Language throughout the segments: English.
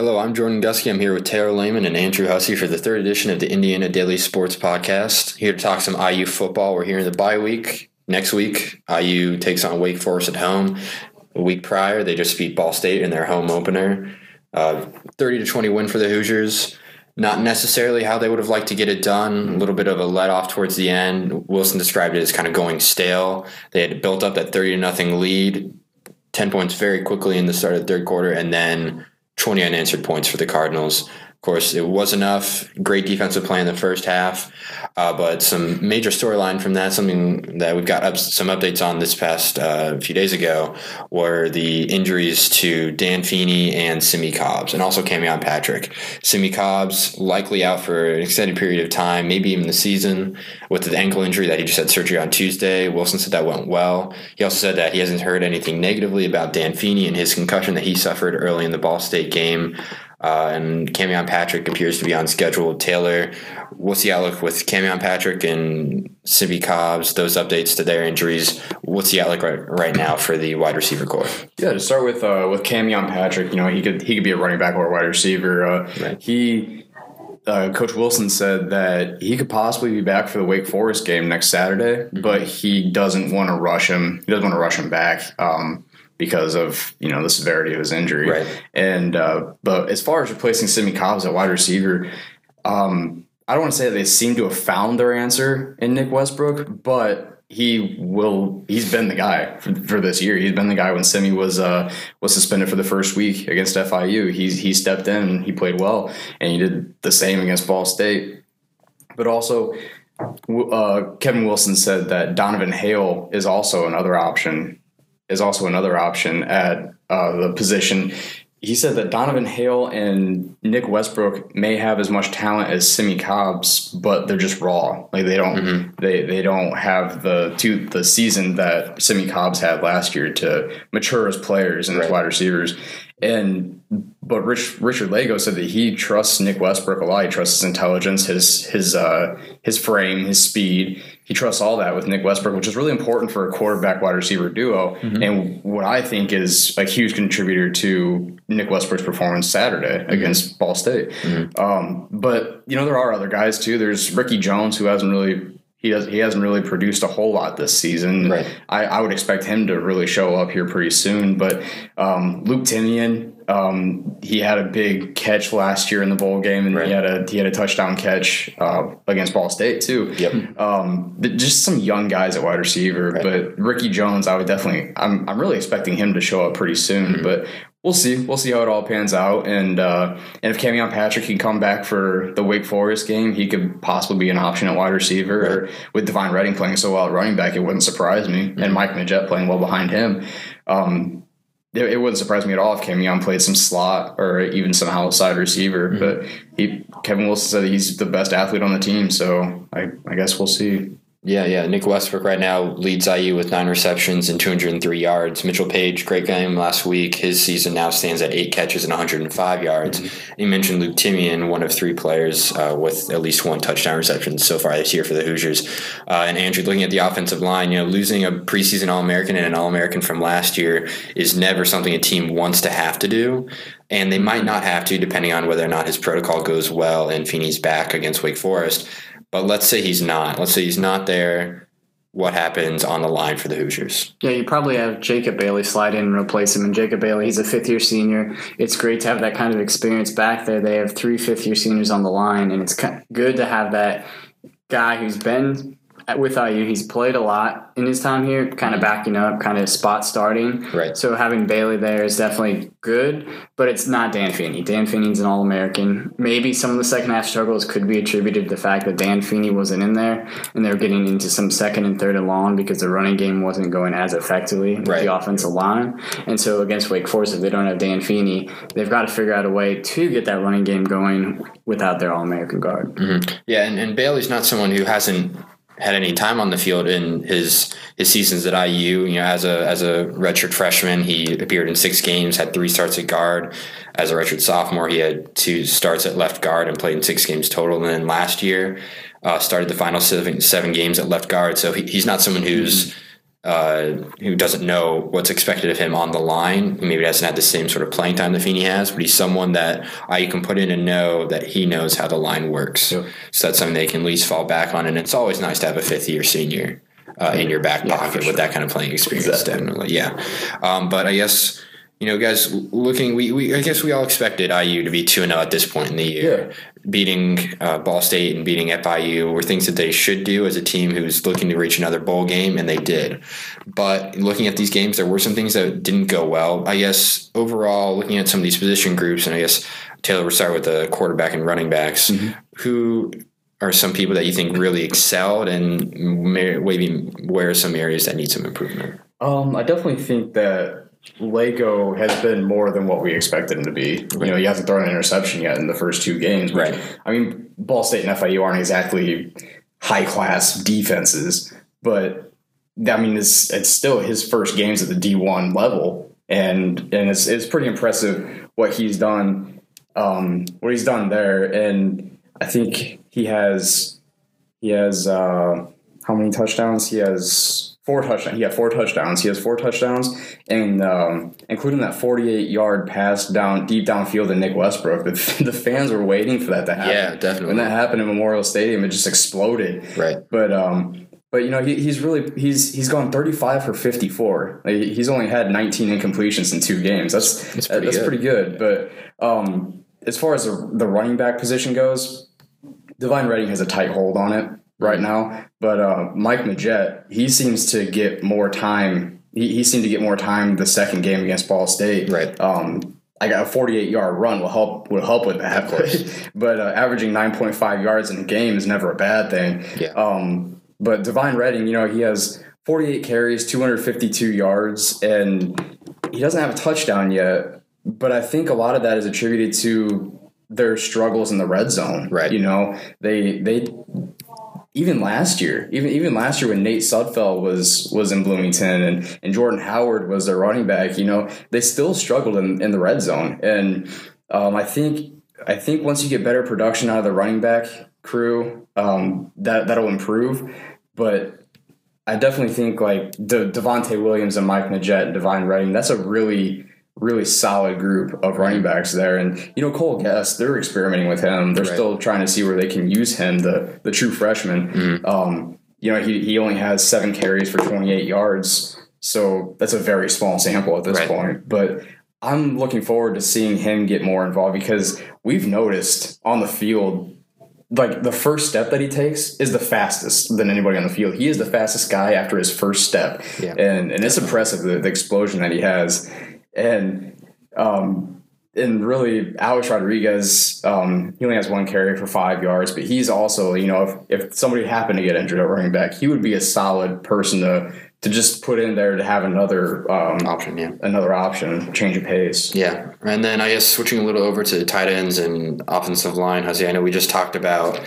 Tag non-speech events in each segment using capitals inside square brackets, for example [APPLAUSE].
Hello, I'm Jordan Guskey. I'm here with Taylor Lehman and Andrew Hussey for the third edition of the Indiana Daily Sports Podcast. Here to talk some IU football. We're here in the bye week. Next week, IU takes on Wake Forest at home. A week prior, they just beat Ball State in their home opener. Uh, 30 to 20 win for the Hoosiers. Not necessarily how they would have liked to get it done. A little bit of a let off towards the end. Wilson described it as kind of going stale. They had built up that 30 to nothing lead, 10 points very quickly in the start of the third quarter, and then 20 unanswered points for the Cardinals. Of course, it was enough. Great defensive play in the first half, uh, but some major storyline from that, something that we've got up, some updates on this past uh, few days ago, were the injuries to Dan Feeney and Simmie Cobbs, and also Camion Patrick. Simmie Cobbs likely out for an extended period of time, maybe even the season, with the ankle injury that he just had surgery on Tuesday. Wilson said that went well. He also said that he hasn't heard anything negatively about Dan Feeney and his concussion that he suffered early in the Ball State game. Uh, and Camion Patrick appears to be on schedule. Taylor, what's the outlook with Camion Patrick and Simmie Cobbs? Those updates to their injuries. What's the outlook right, right now for the wide receiver core? Yeah, to start with uh, with Camion Patrick, you know he could he could be a running back or a wide receiver. Uh, right. He uh, Coach Wilson said that he could possibly be back for the Wake Forest game next Saturday, mm-hmm. but he doesn't want to rush him. He doesn't want to rush him back. Um, because of you know the severity of his injury. Right. And uh, but as far as replacing Simmie Cobbs at wide receiver, um, I don't want to say that they seem to have found their answer in Nick Westbrook, but he will. He's been the guy for, for this year. He's been the guy when Simmie was uh, was suspended for the first week against FIU. He's he stepped in. He played well, and he did the same against Ball State. But also, uh, Kevin Wilson said that Donovan Hale is also another option is also another option at uh, the position. He said that Donovan Hale and Nick Westbrook may have as much talent as Simmie Cobbs, but they're just raw. Like they don't mm-hmm. they they don't have the to the season that Simmie Cobbs had last year to mature as players and right. as wide receivers. And but Rich, Richard Lagow said that he trusts Nick Westbrook a lot. He trusts his intelligence, his his uh, his frame, his speed. He trusts all that with Nick Westbrook, which is really important for a quarterback wide receiver duo. Mm-hmm. And what I think is a huge contributor to Nick Westbrook's performance Saturday mm-hmm. against Ball State. Mm-hmm. Um, but you know there are other guys too. There's Ricky Jones who hasn't really he has he hasn't really produced a whole lot this season. Right. I, I would expect him to really show up here pretty soon. But um, Luke Timian, um, he had a big catch last year in the bowl game, and right. he had a he had a touchdown catch uh, against Ball State too. Yep. Um, just some young guys at wide receiver. Right. But Ricky Jones, I would definitely I'm I'm really expecting him to show up pretty soon. Mm-hmm. But we'll see. We'll see how it all pans out. And uh, and if Camion Patrick can come back for the Wake Forest game, he could possibly be an option at wide receiver. Right. Or with Devine Redding playing so well at running back, it wouldn't surprise me. Mm-hmm. And Mike Majette playing well behind him. Um, it, it, wouldn't surprise me at all if Camion played some slot or even some outside receiver. Mm-hmm. But he, Kevin Wilson said he's the best athlete on the team, so I, I guess we'll see. Yeah, yeah. Nick Westbrook right now leads IU with nine receptions and 203 yards. Mitchell Paige, great game last week. His season now stands at eight catches and 105 yards. Mm-hmm. You mentioned Luke Timian, one of three players uh, with at least one touchdown reception so far this year for the Hoosiers. Uh, and Andrew, looking at the offensive line, you know, losing a preseason All American and an All American from last year is never something a team wants to have to do. And they might not have to, depending on whether or not his protocol goes well and Feeney's back against Wake Forest. But let's say he's not. Let's say he's not there. What happens on the line for the Hoosiers? Yeah, you probably have Jacob Bailey slide in and replace him. And Jacob Bailey, he's a fifth year senior. It's great to have that kind of experience back there. They have three fifth year seniors on the line, and it's good to have that guy who's been with IU, he's played a lot in his time here, kind of backing up, kind of spot starting. Right. So having Bailey there is definitely good, but it's not Dan Feeney. Dan Feeney's an All American. Maybe some of the second half struggles could be attributed to the fact that Dan Feeney wasn't in there, and they're getting into some second and third and long because the running game wasn't going as effectively with right. the offensive line. And so against Wake Forest, if they don't have Dan Feeney, they've got to figure out a way to get that running game going without their All American guard. Mm-hmm. Yeah, and, and Bailey's not someone who hasn't had any time on the field in his his seasons at IU. You know, as a as a redshirt freshman, he appeared in six games, had three starts at guard. As a redshirt sophomore, he had two starts at left guard and played in six games total. And then last year, uh, started the final seven, seven games at left guard. So he, he's not someone who's mm-hmm uh, who doesn't know what's expected of him on the line. Maybe doesn't have the same sort of playing time that Feeney has, but he's someone that you can put in and know that he knows how the line works. Yep. So that's something they can at least fall back on. And it's always nice to have a fifth year senior uh, in your back Yeah, pocket for with that kind of playing experience. Exactly. Definitely, yeah. Um, but I guess. You know, guys, looking, we, we I guess we all expected IU to be 2 0 at this point in the year. Yeah. Beating uh, Ball State and beating FIU were things that they should do as a team who's looking to reach another bowl game, and they did. But looking at these games, there were some things that didn't go well. I guess overall, looking at some of these position groups, and I guess Taylor, we'll start with the quarterback and running backs. Who are some people that you think really excelled, and maybe where are some areas that need some improvement? Um, I definitely think that Lagow has been more than what we expected him to be. You know, he hasn't thrown an interception yet in the first two games. which- Right. I mean, Ball State and FIU aren't exactly high class defenses, but I mean, it's it's still his first games at the D one level, and and it's it's pretty impressive what he's done, um, what he's done there, and I think he has he has uh, how many touchdowns? He has four touchdowns. He had four touchdowns. He has four touchdowns, and um, including that 48 yard pass down deep downfield to Nick Westbrook. The, [LAUGHS] the fans were waiting for that to happen. Yeah, definitely. When that happened in Memorial Stadium, it just exploded. Right. But um, but you know he, he's really he's he's gone 35 for 54. Like, he's only had 19 incompletions in two games. That's That's pretty that's good. pretty good. But um, as far as the, the running back position goes, Devine Redding has a tight hold on it right now. But uh, Mike Majette, he seems to get more time. He, he seemed to get more time the second game against Ball State. Right. Um, I got a 48 yard run will help will help with that. [LAUGHS] But uh, averaging 9.5 yards in a game is never a bad thing. Yeah. Um, but Devine Redding, you know, he has 48 carries, 252 yards, and he doesn't have a touchdown yet. But I think a lot of that is attributed to their struggles in the red zone. Right. You know, they they even last year, even even last year when Nate Sudfeld was was in Bloomington and, and Jordan Howard was their running back, you know, they still struggled in, in the red zone. And um, I think I think once you get better production out of the running back crew, um, that that'll improve. But I definitely think like De- Devonte Williams and Mike Majette and Devine Redding, that's a really really solid group of running backs there. And you know, Cole Gest, they're experimenting with him. They're Right. still trying to see where they can use him, the the true freshman. Um, you know, he he only has seven carries for 28 yards, so that's a very small sample at this Right. point. But I'm looking forward to seeing him get more involved because we've noticed on the field like the first step that he takes is the fastest than anybody on the field. He is the fastest guy after his first step, Yeah. and and it's impressive the, the explosion that he has, and um, and really Alex Rodriguez, um, he only has one carry for five yards, but he's also you know if, if somebody happened to get injured at running back, he would be a solid person to to just put in there to have another um, Option, yeah. another option, change of pace. Yeah, and then I guess switching a little over to tight ends and offensive line, Jose. I know we just talked about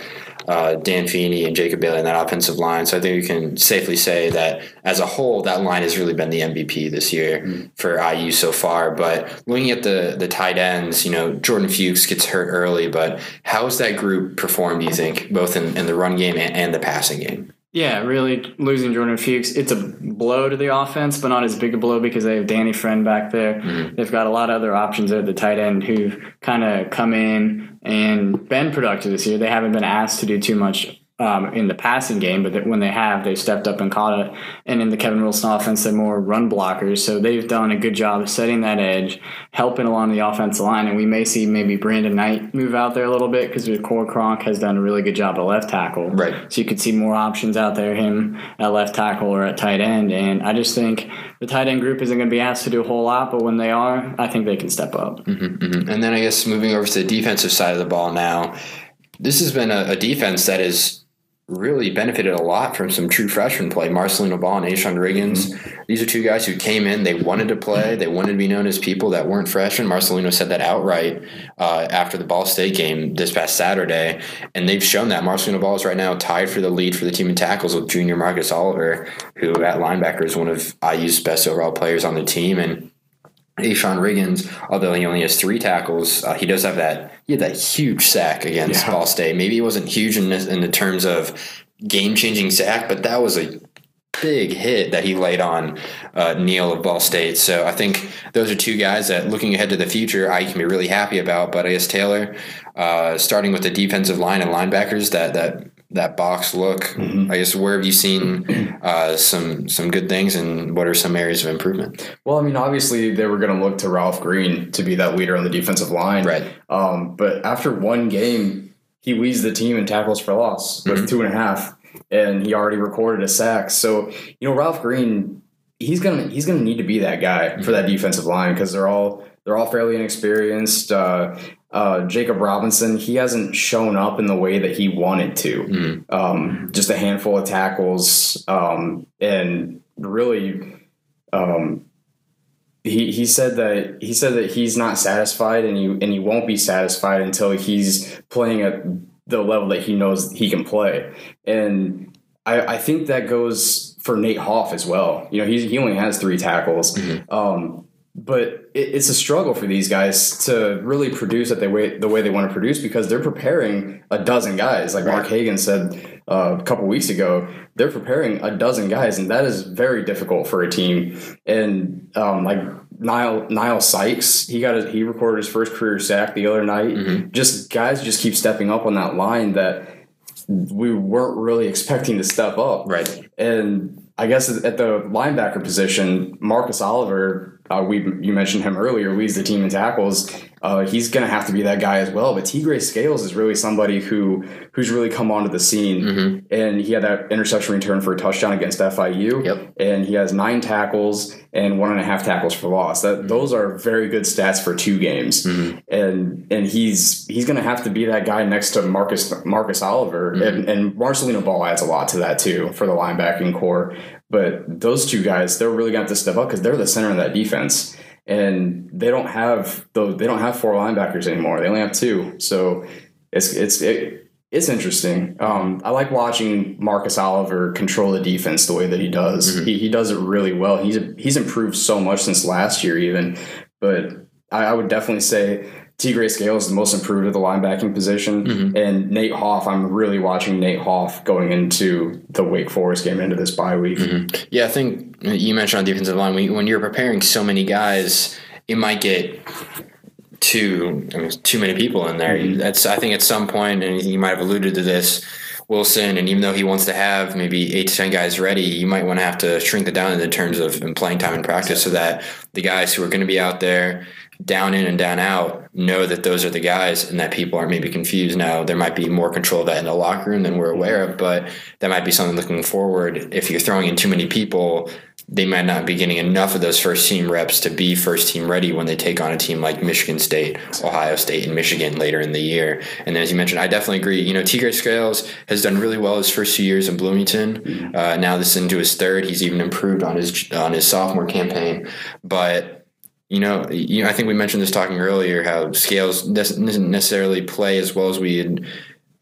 uh, Dan Feeney and Jacob Bailey in that offensive line, so I think you can safely say that as a whole, that line has really been the MVP this year for IU so far. But looking at the the tight ends, you know, Jordan Fuchs gets hurt early, but how has that group performed? Do you think, both in, in the run game and, and the passing game? Yeah, really losing Jordan Fuchs. It's a blow to the offense, but not as big a blow because they have Danny Friend back there. Mm-hmm. They've got a lot of other options at the tight end who've kind of come in and been productive this year. They haven't been asked to do too much um, in the passing game, but that when they have, they've stepped up and caught it. And in the Kevin Wilson offense, they're more run blockers, so they've done a good job of setting that edge, helping along the offensive line. And we may see maybe Brandon Knight move out there a little bit because Coy Cronk has done a really good job at left tackle. Right. So you could see more options out there, him at left tackle or at tight end. And I just think the tight end group isn't going to be asked to do a whole lot, but when they are, I think they can step up. Mhm. And then I guess moving over to the defensive side of the ball now, this has been a, a defense that has really benefited a lot from some true freshman play. Marcelino Ball and A'Shon Riggins. These are two guys who came in, they wanted to play, they wanted to be known as people that weren't freshmen. Marcelino said that outright uh, after the Ball State game this past Saturday, and they've shown that. Marcelino Ball is right now tied for the lead for the team in tackles with junior Marcus Oliver, who at linebacker is one of IU's best overall players on the team. And A'Shon Riggins, although he only has three tackles, uh, he does have that. He had that huge sack against Yeah. Ball State. Maybe it wasn't huge in, this, in the terms of game changing sack, but that was a big hit that he laid on uh, Neal of Ball State. So I think those are two guys that, looking ahead to the future, I can be really happy about. But I guess Taylor, uh, starting with the defensive line and linebackers, that that that box look. Mm-hmm. I guess where have you seen [CLEARS THROAT] uh, some some good things, and what are some areas of improvement? Well, I mean, obviously they were going to look to Ralph Green to be that leader on the defensive line, right? Um, but after one game, he leads the team in tackles for loss with mm-hmm. two and a half, and he already recorded a sack. So you know, Ralph Green, he's gonna he's gonna need to be that guy mm-hmm. for that defensive line because they're all they're all fairly inexperienced. Uh, uh, Jacob Robinson, he hasn't shown up in the way that he wanted to. Mm. Um, just a handful of tackles, um, and really, um, he he said that he said that he's not satisfied, and he and he won't be satisfied until he's playing at the level that he knows he can play. And I, I think that goes for Nate Hoff as well. You know, he he only has three tackles. Mm-hmm. But it's a struggle for these guys to really produce at the way the way they want to produce because they're preparing a dozen guys. Like Mark Hagan said uh, a couple weeks ago, they're preparing a dozen guys, and that is very difficult for a team. And um, like Nile Nile Sykes, he got a, he recorded his first career sack the other night. Mm-hmm. Just guys just keep stepping up on that line that we weren't really expecting to step up. Right. And I guess at the linebacker position, Marcus Oliver uh, we you mentioned him earlier, leads the team in tackles. Uh, he's going to have to be that guy as well. But Tegray Scales is really somebody who who's really come onto the scene, mm-hmm. and he had that interception return for a touchdown against FIU. Yep. And he has nine tackles and one and a half tackles for loss. That mm-hmm. those are very good stats for two games. Mm-hmm. And and he's he's going to have to be that guy next to Marcus Marcus Oliver, mm-hmm. and, and Marcelino Ball adds a lot to that too for the linebacking core. But those two guys, they're really going to have to step up because they're the center of that defense, and they don't have those. They don't have four linebackers anymore. They only have two. So it's it's it, it's interesting. Um, I like watching Marcus Oliver control the defense the way that he does. Mm-hmm. He, he does it really well. He's he's improved so much since last year, even. But I, I would definitely say Tegray Scales is the most improved at the linebacking position, mm-hmm. and Nate Hoff. I'm really watching Nate Hoff going into the Wake Forest game into this bye week. Mm-hmm. Yeah, I think you mentioned on defensive line when you're preparing so many guys, it might get too I mean, too many people in there. Mm-hmm. That's I think at some point, and you might have alluded to this. Wilson, and even though he wants to have maybe eight to ten guys ready, you might want to have to shrink that down in terms of playing time in practice, so that the guys who are going to be out there down in and down out know that those are the guys and that people aren't maybe confused now there might be more control of that in the locker room than we're aware of but that might be something looking forward if you're throwing in too many people they might not be getting enough of those first team reps to be first team ready when they take on a team like Michigan State, Ohio State, and Michigan later in the year. And as you mentioned, I definitely agree. You know, Tegray Scales has done really well his first two years in Bloomington. Mm-hmm. Uh, now this is into his third. He's even improved on his on his sophomore campaign, but you know, you I think we mentioned this talking earlier how Scales doesn't necessarily play as well as we had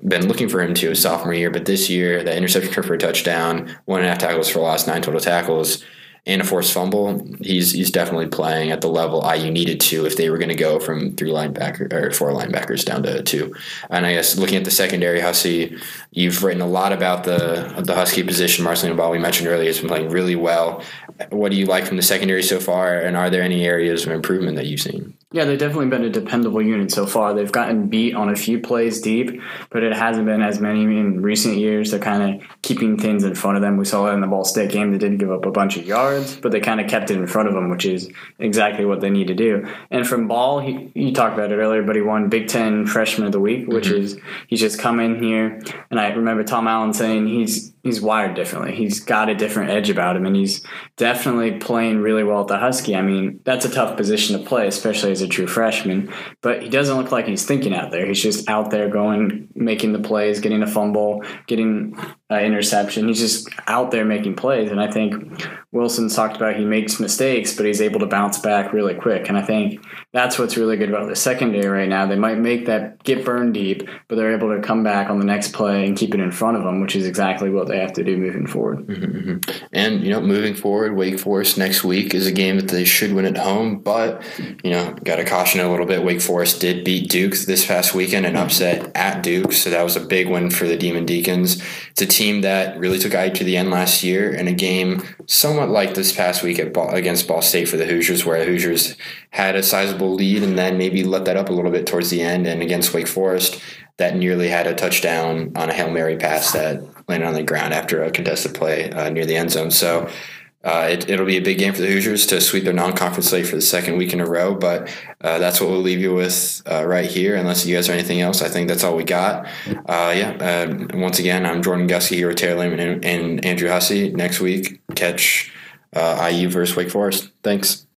been looking for him to his sophomore year, but this year, that interception for a touchdown, one and a half tackles for loss, nine total tackles and a forced fumble, he's he's definitely playing at the level IU needed to if they were going to go from three linebacker or four linebackers down to two. And I guess looking at the secondary, Hussey, you've written a lot about the the Husky position. Marcelino Ball, we mentioned earlier, has been playing really well. What do you like from the secondary so far, and are there any areas of improvement that you've seen? Yeah, they've definitely been a dependable unit so far. They've gotten beat on a few plays deep, but it hasn't been as many in recent years. They're kind of keeping things in front of them. We saw that in the Ball State game. They didn't give up a bunch of yards, but they kind of kept it in front of them, which is exactly what they need to do. And from Ball, he, you talked about it earlier, but he won Big Ten Freshman of the Week, which mm-hmm. is he's just come in here. And I remember Tom Allen saying he's he's wired differently. He's got a different edge about him, and he's definitely playing really well at the Husky. I mean, that's a tough position to play, especially as a true freshman. But he doesn't look like he's thinking out there. He's just out there going, making the plays, getting a fumble, getting an interception. He's just out there making plays. And I think Wilson's talked about he makes mistakes, but he's able to bounce back really quick. And I think that's what's really good about the secondary right now. They might make that get burned deep, but they're able to come back on the next play and keep it in front of them, which is exactly what they have to do moving forward. Mm-hmm. And you know, moving forward, Wake Forest next week is a game that they should win at home, but you know, got to caution a little bit. Wake Forest did beat Duke this past weekend and upset at Duke, so that was a big win for the Demon Deacons. It's a team that really took IU to the end last year in a game somewhat like this past week at Ball, against Ball State for the Hoosiers, where the Hoosiers had a sizable lead and then maybe let that up a little bit towards the end, and against Wake Forest that nearly had a touchdown on a Hail Mary pass that landed on the ground after a contested play uh, near the end zone. So uh, it, will be a big game for the Hoosiers to sweep their non-conference slate for the second week in a row. But uh, that's what we'll leave you with uh, right here. Unless you guys have anything else, I think that's all we got. Uh, yeah. Uh, once again, I'm Jordan Guskey here with Taylor Lehman and, and Andrew Hussey. Next week, catch IU versus Wake Forest. Thanks.